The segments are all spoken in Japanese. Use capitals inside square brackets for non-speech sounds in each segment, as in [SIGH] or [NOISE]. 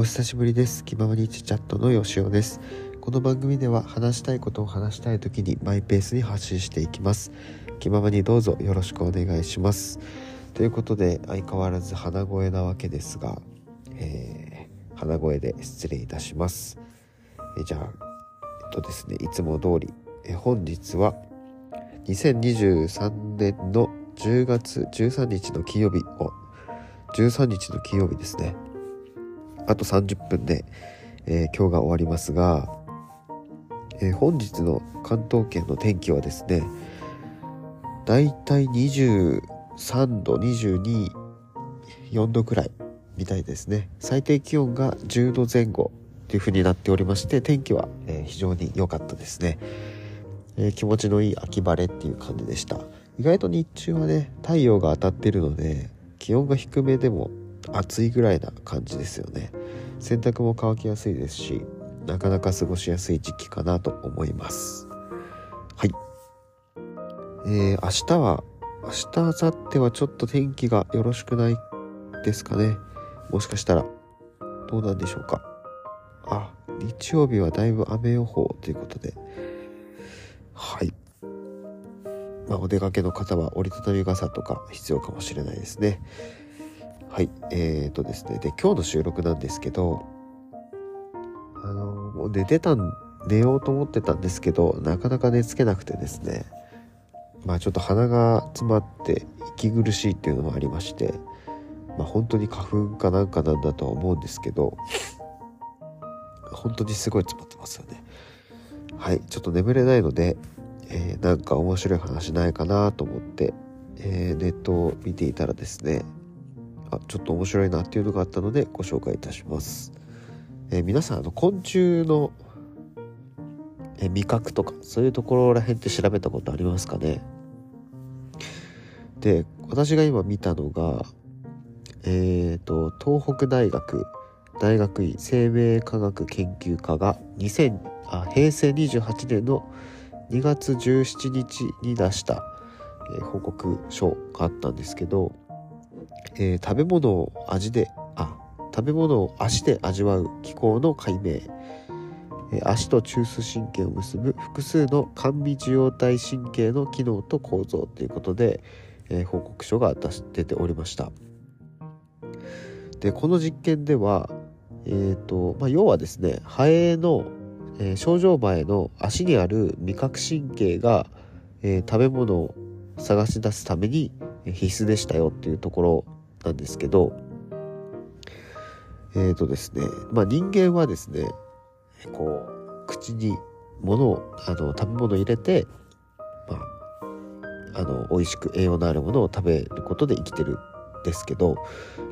お久しぶりです。気ままにチチャットのよしおです。この番組では話したいことを話したい時にマイペースに発信していきます。気ままにどうぞよろしくお願いします。ということで相変わらず鼻声なわけですが、えー、鼻声で失礼いたします。えじゃあえっとですねいつも通りえ本日は2023年の10月13日の金曜日を13日の金曜日ですね。あと30分で、えー、今日が終わりますが、えー、本日の関東圏の天気はですねだいたい23度22 4度くらいみたいですね。最低気温が10度前後という風になっておりまして天気は、えー、非常に良かったですね、えー、気持ちのいい秋晴れっていう感じでした。意外と日中はね太陽が当たってるので気温が低めでも暑いぐらいな感じですよね。洗濯も乾きやすいですしなかなか過ごしやすい時期かなと思います。はい。えー、明日は明日明後日はちょっと天気がよろしくないですかね。もしかしたら。どうなんでしょうか。あ日曜日はだいぶ雨予報ということで。はい。まあ、お出かけの方は折りたたみ傘とか必要かもしれないですね。はい。えーとですね。で今日の収録なんですけどあのもう寝てたん寝ようと思ってたんですけどなかなか寝つけなくてですね。まあちょっと鼻が詰まって息苦しいっていうのもありましてまあ本当に花粉かなんかなんだとは思うんですけど本当にすごい詰まってますよね。はい。ちょっと眠れないので、えー、なんか面白い話ないかなと思って、えー、ネットを見ていたらですねあちょっと面白いなっていうのがあったのでご紹介いたします、えー、皆さんあの昆虫の、えー、味覚とかそういうところらへんって調べたことありますかね？で私が今見たのがえっ、ー、と東北大学大学院生命科学研究科が2000あ平成28年の2月17日に出した、えー、報告書があったんですけどえー、食べ物を味であ食べ物を足で味わう機構の解明、え、足と中枢神経を結ぶ複数の甘味受容体神経の機能と構造ということで、えー、報告書が出ておりました。でこの実験ではえーとまあ、要はですねハエの、えー、症状前の足にある味覚神経が、えー、食べ物を探し出すために必須でしたよっていうところなんですけどえっ、ー、とですねまあ人間はですねこう口に物をあの食べ物を入れてまああの美味しく栄養のあるものを食べることで生きてるんですけど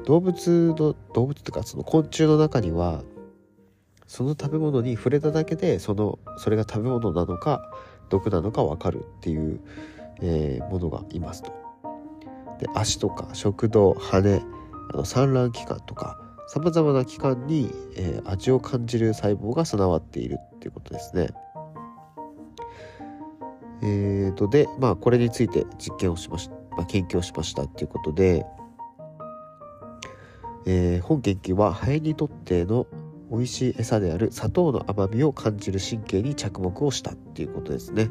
動物の動物というかその昆虫の中にはその食べ物に触れただけでそのそれが食べ物なのか毒なのか分かるっていう、えー、ものがいますと。で足とか食道羽あの産卵器官とかさまざまな器官に、えー、味を感じる細胞が備わっているっていうことですね。えーとでまあこれについて実験をしました、まあ、研究をしましたっていうことで、えー、本研究はハエにとっての美味しい餌である砂糖の甘みを感じる神経に着目をしたっていうことですね。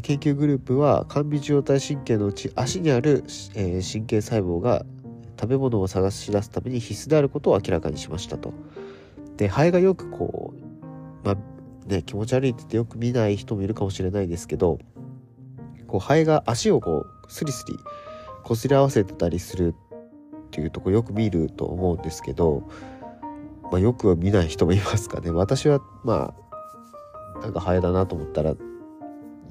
研究グループは甘味受容体神経のうち足にある、えー、神経細胞が食べ物を探し出すために必須であることを明らかにしましたと。でハエがよくこう、まあね、気持ち悪いって言ってよく見ない人もいるかもしれないですけどこうハエが足をこうスリスリこすり合わせてたりするっていうとこよく見ると思うんですけど、まあ、よく見ない人もいますかね私はまあなんかハエだなと思ったら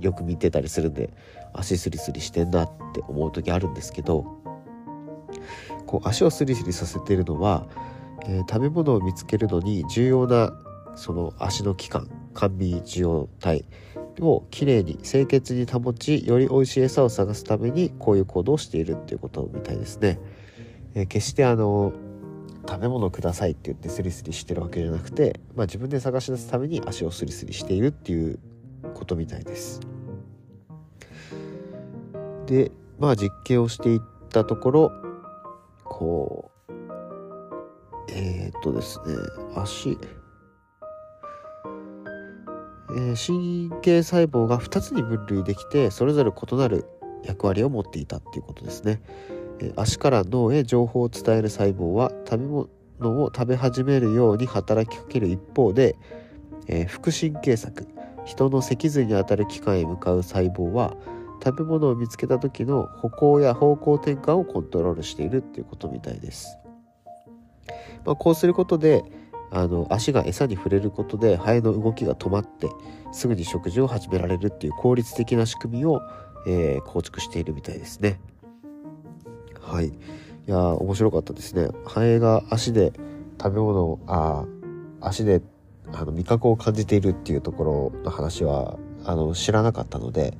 よく見てたりするんで足スリスリしてんなって思う時あるんですけどこう足をスリスリさせてるのは、えー、食べ物を見つけるのに重要なその足の器官甘味受容体をきれいに清潔に保ちより美味しい餌を探すためにこういう行動をしているっていうことみたいですね。えー、決してあの食べ物くださいって言ってスリスリしてるわけじゃなくて、まあ、自分で探し出すために足をスリスリしているっていうことみたいです。でまあ実験をしていったところこうえー、っとですね足え、神経細胞が2つに分類できてそれぞれ異なる役割を持っていたっていうことですね、え、足から脳へ情報を伝える細胞は食べ物を食べ始めるように働きかける一方で、え、副神経索人の脊髄にあたる器官へ向かう細胞は食べ物を見つけた時の歩行や方向転換をコントロールしているっていうことみたいです、まあ、こうすることであの足が餌に触れることでハエの動きが止まってすぐに食事を始められるっていう効率的な仕組みを、えー、構築しているみたいですね。はい。いや面白かったですね。ハエが足で食べ物をあ足であの味覚を感じているっていうところの話はあの知らなかったので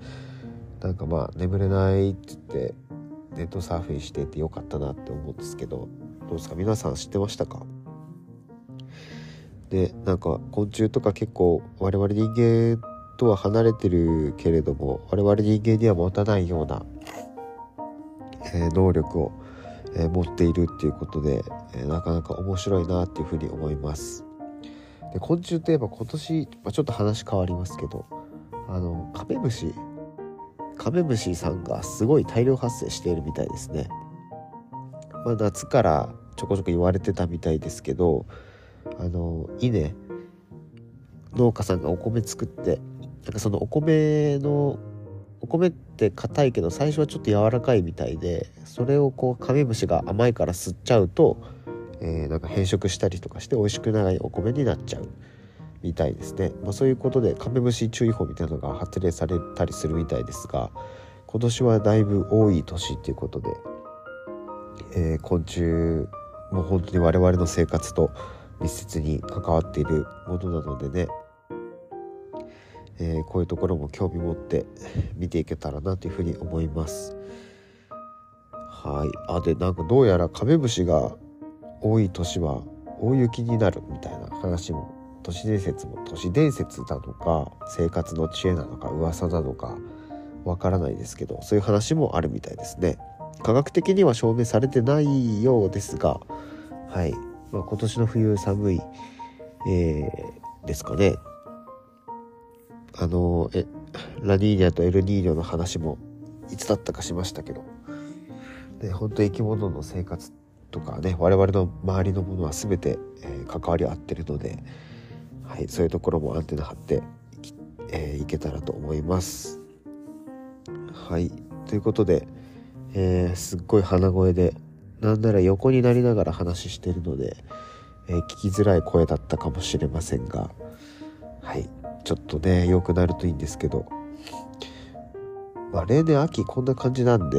なんかまあ眠れないって言ってネットサーフィンしててよかったなって思うんですけどどうですか？皆さん知ってましたか？でなんか昆虫とか結構我々人間とは離れてるけれども我々人間には持たないような、えー、能力を、えー、持っているっていうことで、えー、なかなか面白いなっていうふうに思います。で昆虫といえば今年、まあ、ちょっと話変わりますけどあのカメムシカメムシさんがすごい大量発生しているみたいですね。まあ、夏からちょこちょこ言われてたみたいですけどあの稲農家さんがお米作ってなんかそのお米のお米って硬いけど最初はちょっと柔らかいみたいでそれをこうカメムシが甘いから吸っちゃうと、えー、なんか変色したりとかして美味しくないお米になっちゃうみたいですね、まあ、そういうことでカメムシ注意報みたいなのが発令されたりするみたいですが今年はだいぶ多い年っていうことで、えー、昆虫も本当に我々の生活と密接に関わっているものなのでね、えー、こういうところも興味持って [LAUGHS] 見ていけたらなというふうに思います。はい、あでなんかどうやらカメムシが多い年は大雪になるみたいな話も都市伝説も都市伝説なのか生活の知恵なのか噂なのかわからないですけどそういう話もあるみたいですね。科学的には証明されてないようですがはい。まあ、今年の冬寒い、えー、ですかね。あの、え、ラニーニャとエルニーニョの話もいつだったかしましたけど、ね、本当生き物の生活とかね、我々の周りのものは全て、えー、関わり合ってるので、はい、そういうところもアンテナ張ってい,、えー、いけたらと思います。はい、ということで、えー、すっごい鼻声でなんなら横になりながら話してるので、えー、聞きづらい声だったかもしれませんがはいちょっとね良くなるといいんですけど。まあ例年秋こんな感じなんで、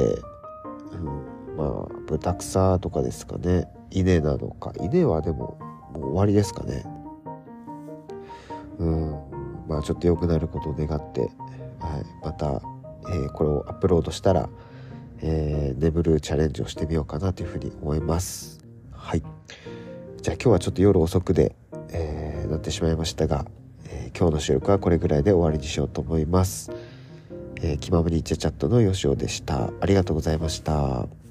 うん、まあ豚草とかですかね。稲なのか。稲はでももう終わりですかね。うん。まあちょっと良くなることを願って、はい、また、えー、これをアップロードしたらえー、眠るチャレンジをしてみようかなというふうに思います。はい。じゃあ今日はちょっと夜遅くで、えー、なってしまいましたが、え、今日の収録はこれぐらいで終わりにしようと思います、えー、気ままにチャチャットのよしおでした。ありがとうございました。